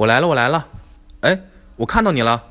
我来了我来了。哎我看到你了。